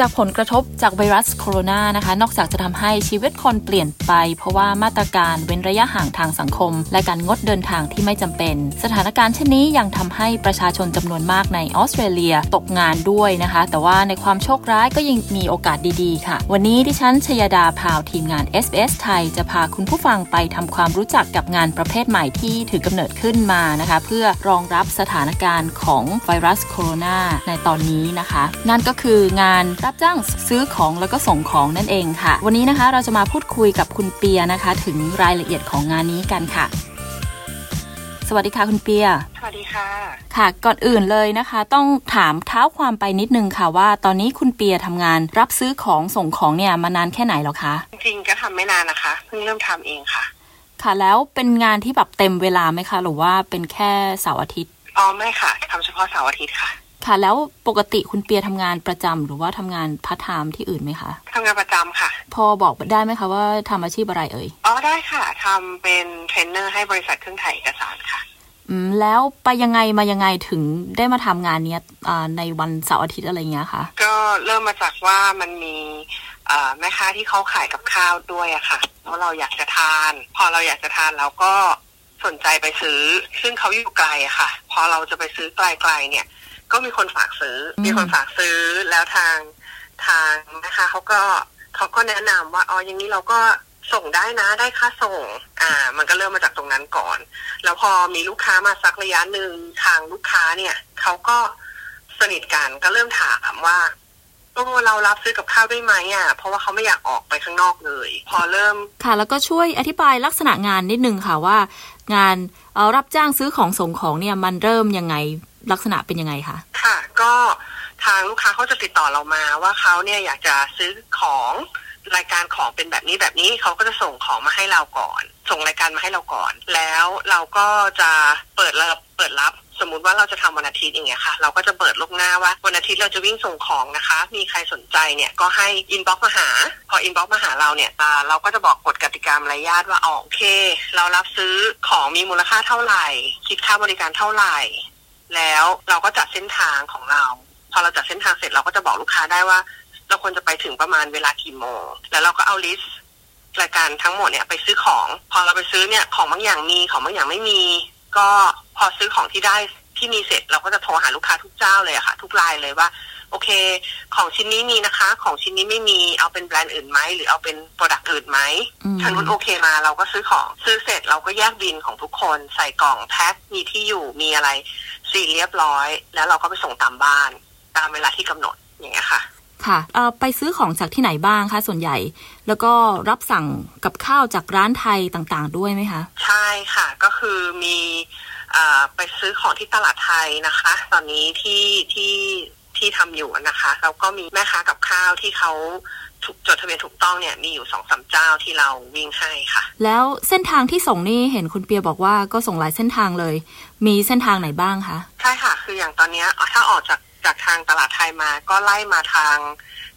จากผลกระทบจากไวรัสโคโรนานะคะนอกจากจะทำให้ชีวิตคนเปลี่ยนไป เพราะว่ามาตรการเว้นระยะห่างทางสังคม และการงดเดินทางที่ไม่จำเป็น สถานการณ์เช่นนี้ยังทำให้ประชาชนจำนวนมากในออสเตรเลียตกงานด้วยนะคะ แต่ว่าในความโชคร้ายก็ยังมีโอกาสดีๆ ค่ะ วันนี้ดิฉันชยดาพาวทีมงาน SBS ไทยจะพาคุณผู้ฟังไปทำความรู้จักกับงานประเภทใหม่ที่ถือกำเนิดขึ้นมานะคะ เพื่อรองรับสถานการณ์ของไวรัสโคโรนาในตอนนี้นะคะ นั่นก็คืองานรบจ้างซื้อของแล้วก็ส่งของนั่นเองค่ะ วันนี้นะคะเราจะมาพูดคุยกับคุณเปียนะคะ ถึงรายละเอียดของงานนี้กันค่ะ สวัสดีค่ะคุณเปีย สวัสดีค่ะ ค่ะ ก่อนอื่นเลยนะคะ ต้องถามเท้าความไปนิดนึงค่ะว่า ตอนนี้คุณเปียทำงาน รับซื้อของส่งของเนี่ยมานานแค่ไหนแล้วคะจริงๆก็ทำไม่นานนะคะเพิ่งเริ่มทำเองค่ะ ค่ะ แล้วเป็นงานที่แบบเต็มเวลาไหมคะ หรือว่าเป็นแค่เสาร์อาทิตย์ อ๋อไม่ค่ะทำเฉพาะเสาร์อาทิตย์ค่ะ ค่ะ แล้วปกติคุณเปียทำงานประจำหรือว่าทำงานพาร์ทไทม์ที่อื่นไหมคะทำงานประจำค่ะ พอบอกได้ไหมคะว่าทำอาชีพอะไรเอ่ยอ๋อได้ค่ะทำเป็นเทรนเนอร์ให้บริษัทเครื่องถ่ายเอกสารค่ะอืมแล้วไปยังไงมายังไงถึงได้มาทำงานเนี้ยอ่าในวันเสาร์อาทิตย์อะไรเงี้ยคะก็เริ่มมาจากว่ามันมีเอ่อแม่ค้าที่เขาขายกับข้าวด้วยอะค่ะแล้วเราอยากจะทาน พอเราอยากจะทานเราก็สนใจไปซื้อ ซึ่งเขาอยู่ไกลอะค่ะ พอเราจะไปซื้อไกลๆเนี่ย ก็มีคนฝากซื้อ มีคนฝากซื้อแล้วทางทางนะคะเขาก็เขาก็แนะนำว่าอ๋ออย่างนี้เราก็ส่งได้นะได้ค่าส่ง อ่า มันก็เริ่มมาจากตรงนั้นก่อน แล้วพอมีลูกค้ามาสักระยะหนึ่งทางลูกค้าเนี่ยเขาก็สนิทกันก็เริ่มถามว่าเออเรารับซื้อกับข้าวได้ไหมอะ เพราะว่าเขาไม่อยากออกไปข้างนอกเลย พอเริ่มค่ะ แล้วก็ช่วยอธิบายลักษณะงานนิดนึงค่ะว่า งานเอ่อรับจ้างซื้อของส่งของเนี่ยมันเริ่มยังไง ลักษณะเป็นยังไงคะค่ะ ก็ทางลูกค้าเขาจะติดต่อเรามาว่าเขาเนี่ยอยากจะซื้อของรายการของเป็นแบบนี้แบบนี้เขาก็จะส่งของมาให้เราก่อน ส่งรายการมาให้เราก่อน แล้วเราก็จะเปิดรับเปิดรับสมมติว่าเราจะทำวันอาทิตย์อย่างเงี้ยค่ะ เราก็จะเปิดล่วงหน้าว่าวันอาทิตย์เราจะวิ่งส่งของนะคะ มีใครสนใจเนี่ยก็ให้ inbox มาหา พอ inbox มาหาเราเนี่ยอ่าเราก็จะบอกกฎกติกามารยาทว่าอ๋อโอเค เรารับซื้อของมีมูลค่าเท่าไหร่ คิดค่าบริการเท่าไหร่ แล้วเราก็จัดเส้นทางของเรา พอเราจัดเส้นทางเสร็จเราก็จะบอกลูกค้าได้ว่า เราควรจะไปถึงประมาณเวลากี่โมงแล้วเราก็เอา list รายการทั้งหมดเนี่ยไปซื้อของ พอเราไปซื้อเนี่ยของบางอย่างมีของบางอย่างไม่มี ก็พอซื้อของที่ได้ที่มีเสร็จเราก็จะโทรหาลูกค้าทุกเจ้าเลยอะค่ะ ทุกรายเลยว่า โอเค ของชิ้นนี้มีนะคะ ของชิ้นนี้ไม่มีเอาเป็นแบรนด์อื่นไหมหรือเอาเป็น product อื่นไหมอืมทางนู้นโอเคมาเราก็ซื้อของซื้อเสร็จเราก็แยกบินของทุกคน ใส่กล่องแพ็คมีที่อยู่มีอะไร สีเรียบร้อย แล้วเราก็ไปส่งตามบ้าน ตามเวลาที่กำหนดอย่างเงี้ยค่ะ ค่ะเอ่อไปซื้อของจากที่ไหนบ้างคะส่วนใหญ่ แล้วก็รับสั่งกับข้าวจากร้านไทยต่างๆ ด้วยไหมคะ ใช่ค่ะ ก็คือมีเอ่อไปซื้อของที่ตลาดไทยนะคะ ตอนนี้ที่ที่ที่ทำอยู่นะคะแล้วก็มีแม่ค้ากับข้าวที่เขาถูกจดทะเบียนถูกต้องเนี่ยมีอยู่สองสามเจ้าที่เราวิ่งให้ค่ะ แล้วเส้นทางที่ส่งนี่เห็นคุณเปียบอกว่าก็ส่งหลายเส้นทางเลย มีเส้นทางไหนบ้างคะใช่ค่ะ คืออย่างตอนเนี้ยถ้าออกจากจากทางตลาดไทยมาก็ไล่มาทาง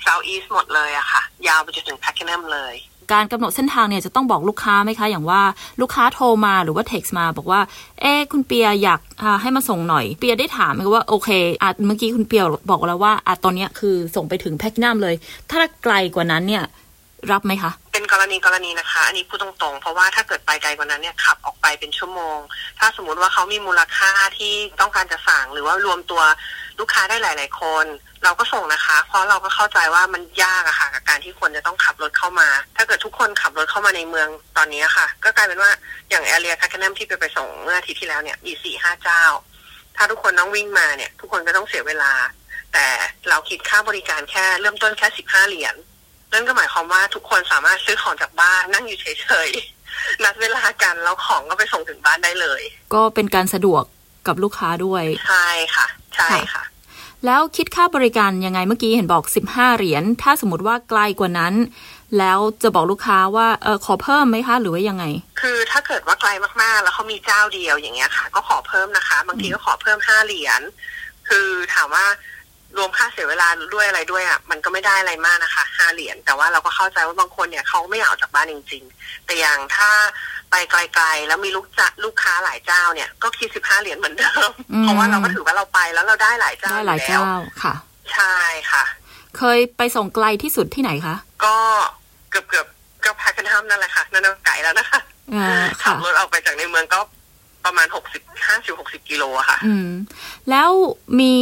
South East หมดเลยอะค่ะ ยาวไปจนถึง p a c k e n h a m เลยการกำหนดเส้นทางเนี่ยจะต้องบอกลูกค้าไหมคะ อย่างว่าลูกค้าโทรมาหรือว่าเท็กซ์มา บอกว่า เอ๊ะคุณเปียอยากอ่าให้มาส่งหน่อย เปียได้ถามไหมคะว่าโอเคอะเมื่อกี้คุณเปียบอกแล้วว่าอะตอนเนี้ยคือส่งไปถึงแพคนัมเลย ถ้าไกลกว่านั้นเนี่ยรับไหมคะ เป็นกรณีกรณีนะคะ อันนี้พูดตรงๆ เพราะว่าถ้าเกิดไปไกลกว่านั้นเนี่ยขับออกไปเป็นชั่วโมง ถ้าสมมติว่าเขามีมูลค่าที่ต้องการจะสั่งหรือว่ารวมตัวลูกค้าได้หลาย ๆ คน เราก็ส่งนะคะ เพราะเราก็เข้าใจว่ามันยากอะค่ะ กับการที่คนจะต้องขับรถเข้ามา ถ้าเกิดทุกคนขับรถเข้ามาในเมืองตอนนี้ค่ะ ก็กลายเป็นว่าอย่างแอเรียแพคเนมที่ไปไปส่งเมื่ออาทิตย์ที่แล้วเนี่ยมีสี่ห้าเจ้า ถ้าทุกคนต้องวิ่งมาเนี่ย ทุกคนก็ต้องเสียเวลา แต่เราคิดค่าบริการแค่เริ่มต้นแค่สิบห้าเหรียญนั่นก็หมายความว่าทุกคนสามารถซื้อของจากบ้านนั่งอยู่เฉยๆ นัดเวลากันแล้วของก็ไปส่งถึงบ้านได้เลย ก็เป็นการสะดวกกับลูกค้าด้วย ใช่ค่ะ ใช่ค่ะ แล้วคิดค่าบริการยังไงเมื่อกี้เห็นบอก 15 เหรียญ ถ้าสมมติว่าไกลกว่านั้น แล้วจะบอกลูกค้าว่าเออขอเพิ่มไหมคะ หรือว่ายังไง คือถ้าเกิดว่าไกลมากๆ แล้วเขามีเจ้าเดียวอย่างเงี้ยค่ะ ก็ขอเพิ่มนะคะ บางทีก็ขอเพิ่มห้าเหรียญ คือถามว่า รวมค่าเสียเวลาด้วยอะไรด้วยอะมันก็ไม่ได้อะไรมากนะคะห้าเหรียญแต่ว่าเราก็เข้าใจว่าบางคนเนี่ยเขาไม่อยากออกจากบ้านจริง ๆ แต่อย่างถ้าไปไกลๆแล้วมีลูกจะลูกค้าหลายเจ้าเนี่ยก็คิดสิบห้าเหรียญเหมือนเดิมอืมเพราะว่าเราก็ถือว่าเราไปแล้วเราได้หลายเจ้าได้หลายอแวเจ้าค่ะ ใช่ค่ะ เคยไปส่งไกลที่สุดที่ไหนคะก็เกือบเกือบๆก็พากันทำนั่นแหละค่ะ นั่นก็ไก่แล้วนะคะอ่าขัค่ะบรถออกไปจากในเมืองก็ประมาณหกสิบห้าสิบหกสิบกิโลอะค่ะ อืม แล้วมี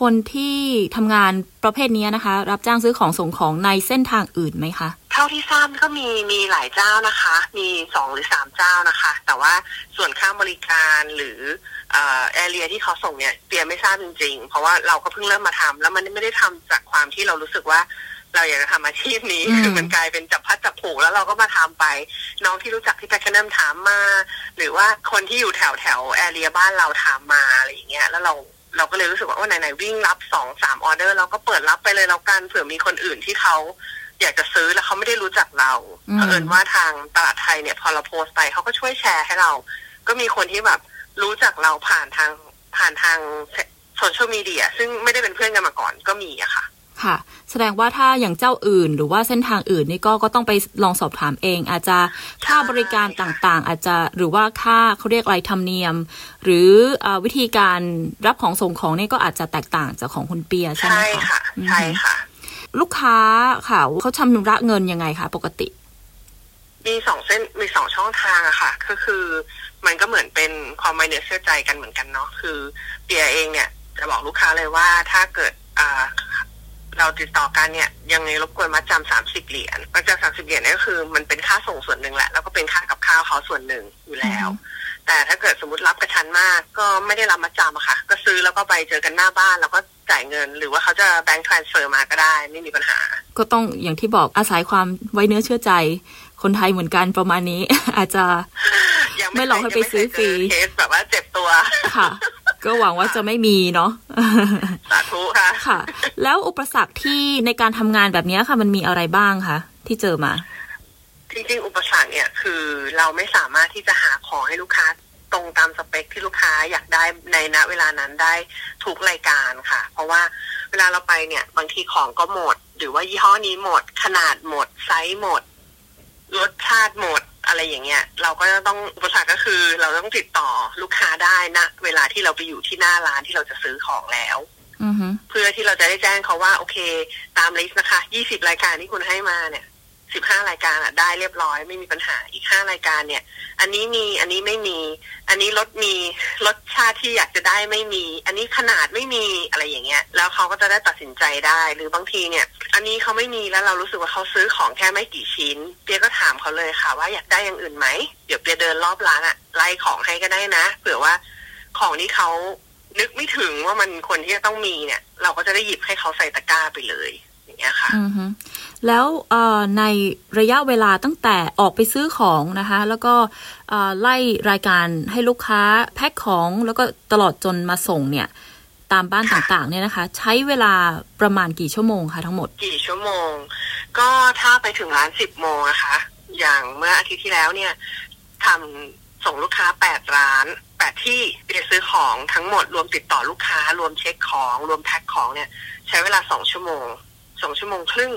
คนที่ทำงานประเภทนี้นะคะ รับจ้างซื้อของส่งของในเส้นทางอื่นไหมคะ เท่าที่ทราบก็มีมีหลายเจ้านะคะ มีสองหรือสามเจ้านะคะ แต่ว่าส่วนค่าบริการหรือเอ่อแอเรียที่เขาส่งเนี่ยเตียไม่ทราบจริงๆ เพราะว่าเราก็เพิ่งเริ่มมาทำแล้วมันไม่ได้ทำจากความที่เรารู้สึกว่า เราอยากจะทำอาชีพนี้อืมคือมันกลายเป็นจับพัดจับผูกแล้วเราก็มาทำไป น้องที่รู้จักที่แพคเนมถามมา หรือว่าคนที่อยู่แถวแถวแอเรียบ้านเราถามมาอะไรอย่างเงี้ยแล้วเราเราก็เลยรู้สึกว่าว่าไหนๆวิ่งรับสองสามออเดอร์ เราก็เปิดรับไปเลยแล้วกันเผื่อมีคนอื่นที่เขาอยากจะซื้อแล้วเขาไม่ได้รู้จักเราอืมเผอิญว่าทางตลาดไทยเนี่ย พอเราโพสต์ไปเขาก็ช่วยแชร์ให้เรา ก็มีคนที่แบบรู้จักเราผ่านทางผ่านทางโซเชียลมีเดียซึ่งไม่ได้เป็นเพื่อนกันมาก่อนก็มีอะค่ะ ค่ะ แสดงว่าถ้าอย่างเจ้าอื่น หรือว่าเส้นทางอื่นนี่ก็ก็ต้องไปลองสอบถามเอง อาจจะค่าบริการต่างๆ อาจจะหรือว่าค่าเขาเรียกอะไรธรรมเนียม หรืออาวิธีการรับของส่งของนี่ก็อาจจะแตกต่างจากของคุณเปียใช่ไหมใช่คะค่ะอืมใช่ค่ะ ลูกค้าค่ะเขาชำระเงินยังไงคะปกติ มีสองเส้นมีสองช่องทางอะค่ะ ก็คือมันก็เหมือนเป็นความไมเนื้อเชื่อใจกันเหมือนกันเนาะคือ เปียเองเนี่ยจะบอกลูกค้าเลยว่าถ้าเกิดอ่า เราติดต่อกันเนี่ยยังไงรบกวนมัดจำสามสิบเหรียญมัดจำสามสิบเหรียญเนี่ยก็คือ มันเป็นค่าส่งส่วนหนึ่งแหละแล้วก็เป็นค่ากับข้าวเขาส่วนหนึ่งอยู่แล้ว แต่ถ้าเกิดสมมติรับกระชั้นมาก ก็ไม่ได้รับมัดจำอะค่ะ ก็ซื้อแล้วก็ไปเจอกันหน้าบ้านแล้วก็จ่ายเงิน หรือว่าเขาจะแบงค์ทรานสเฟอร์มาก็ได้ไม่มีปัญหา ก็ต้องอย่างที่บอกอาศัยความไว้เนื้อเชื่อใจ คนไทยเหมือนกันประมาณนี้ อาจจะยังไม่หลอกให้ไปซื้อฟรียังไม่เคยเจอเคสแบบว่าเจ็บตัวค่ะ ก็หวังว่าจะไม่มีเนาะสาธุค่ะค่ะ แล้วอุปสรรคที่ในการทำงานแบบนี้ค่ะ มันมีอะไรบ้างคะที่เจอมา จริงๆ อุปสรรคเนี่ยคือเราไม่สามารถที่จะหาของให้ลูกค้าตรงตามสเปคที่ลูกค้าอยากได้ในณเวลานั้นได้ทุกรายการค่ะ เพราะว่าเวลาเราไปเนี่ย บางทีของก็หมด หรือว่ายี่ห้อนี้หมด ขนาดหมด ไซส์หมดรสชาติหมด อะไรอย่างเงี้ย เราก็จะต้องอุปสรรคก็คือ เราต้องติดต่อลูกค้าได้นะเวลาที่เราไปอยู่ที่หน้าร้านที่เราจะซื้อของแล้วอือฮึเพื่อที่เราจะได้แจ้งเขาว่า โอเค ตาม list นะคะ20รายการที่คุณให้มาเนี่ย 15รายการอะได้เรียบร้อยไม่มีปัญหาอีก5รายการเนี่ย อันนี้มีอันนี้ไม่มี อันนี้รสมีรสชาติที่อยากจะได้ไม่มี อันนี้ขนาดไม่มีอะไรอย่างเงี้ย แล้วเขาก็จะได้ตัดสินใจได้ หรือบางทีเนี่ย อันนี้เขาไม่มีแล้วเรารู้สึกว่าเขาซื้อของแค่ไม่กี่ชิ้น เปียก็ถามเขาเลยค่ะ ว่าอยากได้อย่างอื่นไหมเดี๋ยวเปียเดินรอบร้านอะไล่ของให้ก็ได้นะเผื่อว่าของที่เขานึกไม่ถึงว่ามันคนที่จะต้องมีเนี่ย เราก็จะได้หยิบให้เขาใส่ตะกร้าไปเลย อย่างเงี้ยค่ะอือฮึแล้วเอ่อในระยะเวลาตั้งแต่ออกไปซื้อของนะคะ แล้วก็เอ่อไล่รายการให้ลูกค้าแพ็คของแล้วก็ตลอดจนมาส่งเนี่ย ตามบ้านค่ะต่างๆ เนี่ยนะคะ ใช้เวลาประมาณกี่ชั่วโมงคะทั้งหมด กี่ชั่วโมง ก็ถ้าไปถึงร้านสิบโมงนะคะ อย่างเมื่ออาทิตย์ที่แล้วเนี่ยทำส่งลูกค้าแปดร้านแปดที่ไปซื้อของทั้งหมดรวมติดต่อลูกค้ารวมเช็คของ รวมแพ็คของเนี่ย ใช้เวลาสองชั่วโมง สองชั่วโมงครึ่ง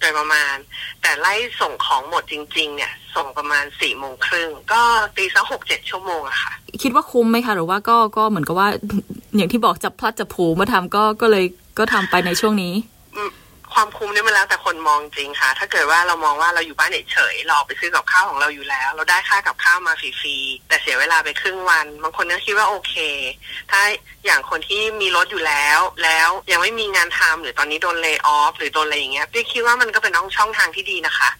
โดยประมาณ แต่ไล่ส่งของหมดจริง ๆ เนี่ย ส่งประมาณสี่โมงครึ่งก็ตีสักหกเจ็ดชั่วโมงอะค่ะ คิดว่าคุ้มไหมคะหรือว่าก็ก็เหมือนกับว่าอย่างที่บอกจับพลัดจับผูมาทำก็ก็เลยก็ทำไปในช่วงนี้ ความคุ้มเนี่ยมันแล้วแต่คนมองจริงค่ะ ถ้าเกิดว่าเรามองว่าเราอยู่บ้านเฉยๆเราออกไปซื้อกับข้าวของเราอยู่แล้ว เราได้ค่ากับข้าวมาฟรีๆแต่เสียเวลาไปครึ่งวัน บางคนก็คิดว่าโอเค ถ้าอย่างคนที่มีรถอยู่แล้ว แล้วยังไม่มีงานทำหรือตอนนี้โดนเล y o อ f หรือโดนอะไรอย่างเงี้ยพี่คิดว่ามันก็เป็นน้องช่องทางที่ดีนะคะ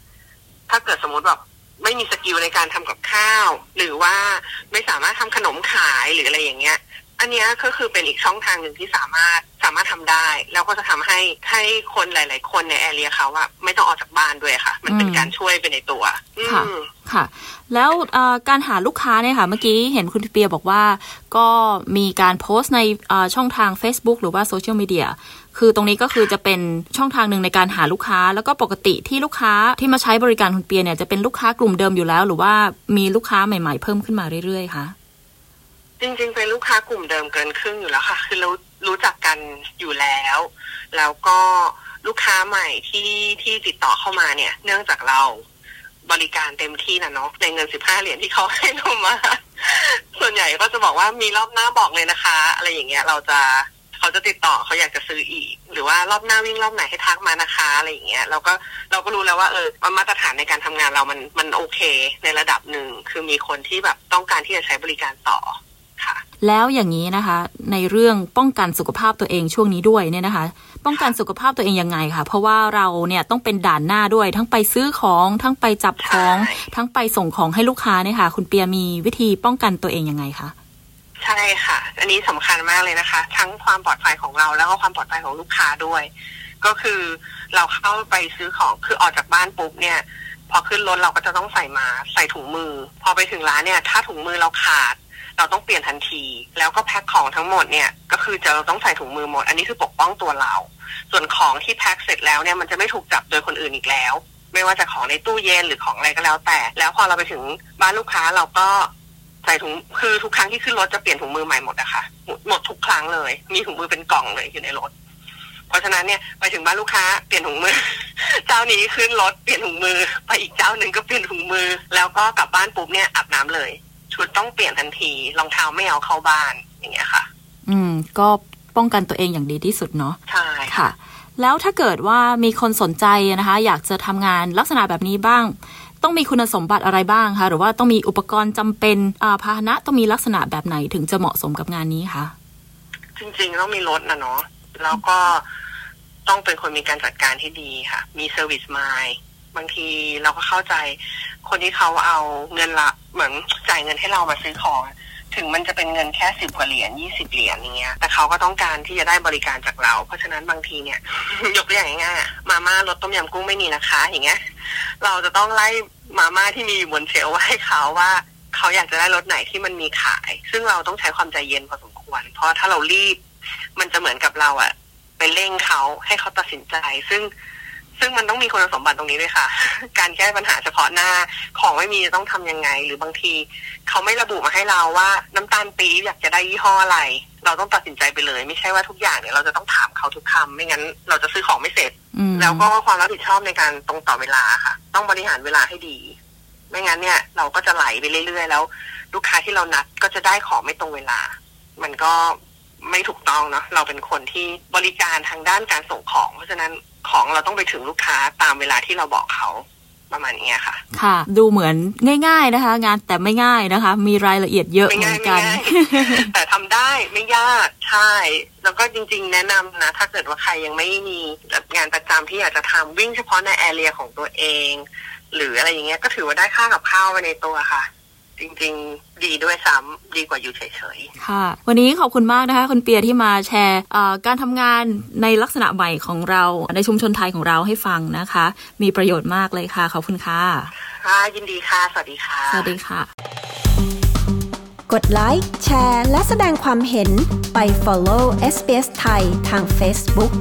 ถ้าเกิดสมมติแบบไม่มีสกิลในการทำกับข้าว หรือว่าไม่สามารถทำขนมขายหรืออะไรอย่างเงี้ย อันเนี้ยก็คือเป็นอีกช่องทางหนึ่งที่สามารถสามารถทำได้ แล้วก็จะทำให้ให้คนหลาย ๆ คนในแอเรียเขาอะไม่ต้องออกจากบ้านด้วยค่ะ มันเป็นอืมการช่วยไปในตัวค่ะอืมค่ะ แล้วเอ่อการหาลูกค้าเนี่ยค่ะ เมื่อกี้เห็นคุณเปียบอกว่า ก็มีการโพสต์ในเอ่อช่องทาง Facebook หรือว่าโซเชียลมีเดียคือตรงนี้ก็คือจะเป็นช่องทางหนึ่งในการหาลูกค้า แล้วก็ปกติที่ลูกค้าที่มาใช้บริการคุณเปียเนี่ยจะเป็นลูกค้ากลุ่มเดิมอยู่แล้ว หรือว่ามีลูกค้าใหม่ ๆ เพิ่มขึ้นมาเรื่อยๆคะ จริงๆ เป็นลูกค้ากลุ่มเดิมเกินครึ่งอยู่แล้วค่ะ คือรู้รู้จักกันอยู่แล้ว แล้วก็ลูกค้าใหม่ที่ที่ติดต่อเข้ามาเนี่ย เนื่องจากเราบริการเต็มที่นะเนาะในเงินสิบห้าเหรียญที่เขาให้เรามา ส่วนใหญ่ก็จะบอกว่ามีรอบหน้าบอกเลยนะคะ อะไรอย่างเงี้ยเราจะเขาจะติดต่อเขาอยากจะซื้ออีก หรือว่ารอบหน้าวิ่งรอบไหนให้ทักมานะคะอะไรอย่างเงี้ยเราก็เราก็รู้แล้วว่าเออมาตรฐานในการทำงานเรามันมันโอเค ในระดับหนึ่งคือมีคนที่แบบต้องการที่จะใช้บริการต่อ แล้วอย่างนี้นะคะ ในเรื่องป้องกันสุขภาพตัวเองช่วงนี้ด้วยเนี่ยนะคะ ป้องกันสุขภาพตัวเองยังไงคะเพราะว่าเราเนี่ยต้องเป็นด่านหน้าด้วย ทั้งไปซื้อของทั้งไปจับของ ทั้งไปส่งของให้ลูกค้าเนี่ยค่ะ คุณเปียมีวิธีป้องกันตัวเองยังไงคะใช่ค่ะ อันนี้สำคัญมากเลยนะคะ ทั้งความปลอดภัยของเราแล้วก็ความปลอดภัยของลูกค้าด้วย ก็คือเราเข้าไปซื้อของคือออกจากบ้านปุ๊บเนี่ยพอขึ้นรถเราก็จะต้องใส่มาใส่ถุงมือ พอไปถึงร้านเนี่ย ถ้าถุงมือเราขาด เราต้องเปลี่ยนทันที แล้วก็แพ็คของทั้งหมดเนี่ยก็คือจะเราต้องใส่ถุงมือหมด อันนี้คือปกป้องตัวเรา ส่วนของที่แพ็คเสร็จแล้วเนี่ยมันจะไม่ถูกจับโดยคนอื่นอีกแล้ว ไม่ว่าจะของในตู้เย็นหรือของอะไรก็แล้ว แต่ แล้วพอเราไปถึงบ้านลูกค้าเราก็ใส่ถุงคือทุกครั้งที่ขึ้นรถจะเปลี่ยนถุงมือใหม่หมดอะค่ะหมดทุกครั้งเลย มีถุงมือเป็นกล่องเลยอยู่ในรถ เพราะฉะนั้นเนี่ยไปถึงบ้านลูกค้าเปลี่ยนถุงมือ เจ้านี้ขึ้นรถเปลี่ยนถุงมือ ไปอีกเจ้าหนึ่งก็เปลี่ยนถุงมือ แล้วก็กลับบ้านปุ๊บเนี่ยอาบน้ำเลย ชุดต้องเปลี่ยนทันทีรองเท้าไม่เอาเข้าบ้านอย่างเงี้ยค่ะ อืม ก็ป้องกันตัวเองอย่างดีที่สุดเนาะใช่ค่ะ แล้วถ้าเกิดว่ามีคนสนใจนะคะ อยากจะทำงานลักษณะแบบนี้บ้าง ต้องมีคุณสมบัติอะไรบ้างคะหรือว่าต้องมีอุปกรณ์จำเป็นอ่าพาหนะต้องมีลักษณะแบบไหนถึงจะเหมาะสมกับงานนี้คะจริงๆต้องมีรถนะเนาะแล้วก็ต้องเป็นคนมีการจัดการที่ดีค่ะ มี service mind บางทีเราก็เข้าใจ คนที่เขาเอาเงินละเหมือน จ่ายเงินให้เรามาซื้อของ ถึงมันจะเป็นเงินแค่สิบกว่าเหรียญยี่สิบเหรียญอย่างเงี้ย แต่เขาก็ต้องการที่จะได้บริการจากเรา เพราะฉะนั้นบางทีเนี่ย ยกตัวอย่างง่ายๆอะมาม่ารสต้มยำกุ้งไม่มีนะคะ อย่างเงี้ย เราจะต้องไล่มาม่าที่มีอยู่บนเชลฟ์ไว้ให้เขาว่าเขาอยากจะได้รสไหนที่มันมีขาย ซึ่งเราต้องใช้ความใจเย็นพอสมควร เพราะถ้าเรารีบ มันจะเหมือนกับเราอะไปเร่งเขาให้เขาตัดสินใจ ซึ่ง ซึ่งมันต้องมีคุณสมบัติตรงนี้ด้วยค่ะ การแก้ปัญหาเฉพาะหน้าของไม่มีจะต้องทำยังไง หรือบางที เขาไม่ระบุมาให้เราว่าน้ำตาลปี๊บอยากจะได้ยี่ห้ออะไร เราต้องตัดสินใจไปเลย ไม่ใช่ว่าทุกอย่างเนี่ยเราจะต้องถามเขาทุกคำไม่งั้น เราจะซื้อของไม่เสร็จอืมแล้วก็ความรับผิดชอบในการตรงต่อเวลาค่ะ ต้องบริหารเวลาให้ดี ไม่งั้นเนี่ย เราก็จะไหลไปเรื่อยๆแล้ว ลูกค้าที่เรานัดก็จะได้ของไม่ตรงเวลา มันก็ ไม่ถูกต้องเนาะเราเป็นคนที่บริการทางด้านการส่งของ เพราะฉะนั้นของเราต้องไปถึงลูกค้าตามเวลาที่เราบอกเขาประมาณนี้ค่ะ ค่ะ ดูเหมือนง่าย ๆนะคะ งานแต่ไม่ง่ายนะคะ มีรายละเอียดเยอะไม่เหมืง่าอยนกันไม่ง่ายแต่ทำได้ไม่ยากใช่ แล้วก็จริง ๆ แนะนำนะ ถ้าเกิดว่าใครยังไม่มีงานประจำที่อยากจะทำวิ่งเฉพาะในแอเรียของตัวเอง หรืออะไรอย่างเงี้ยก็ถือว่าได้ค่ากับข้าวไปในตัวค่ะ จริงๆ ดีด้วยซ้ำดีกว่าอยู่เฉยๆ ค่ะ วันนี้ขอบคุณมากนะคะคุณเปียที่มาแชร์เอ่อการทำงานในลักษณะใหม่ของเราในชุมชนไทยของเราให้ฟังนะคะ มีประโยชน์มากเลยค่ะ ขอบคุณค่ะ ค่ะ ยินดีค่ะ สวัสดีค่ะ สวัสดีค่ะ กดไลค์แชร์ และแสดงความเห็นไป follow SBS ไทยทาง Facebook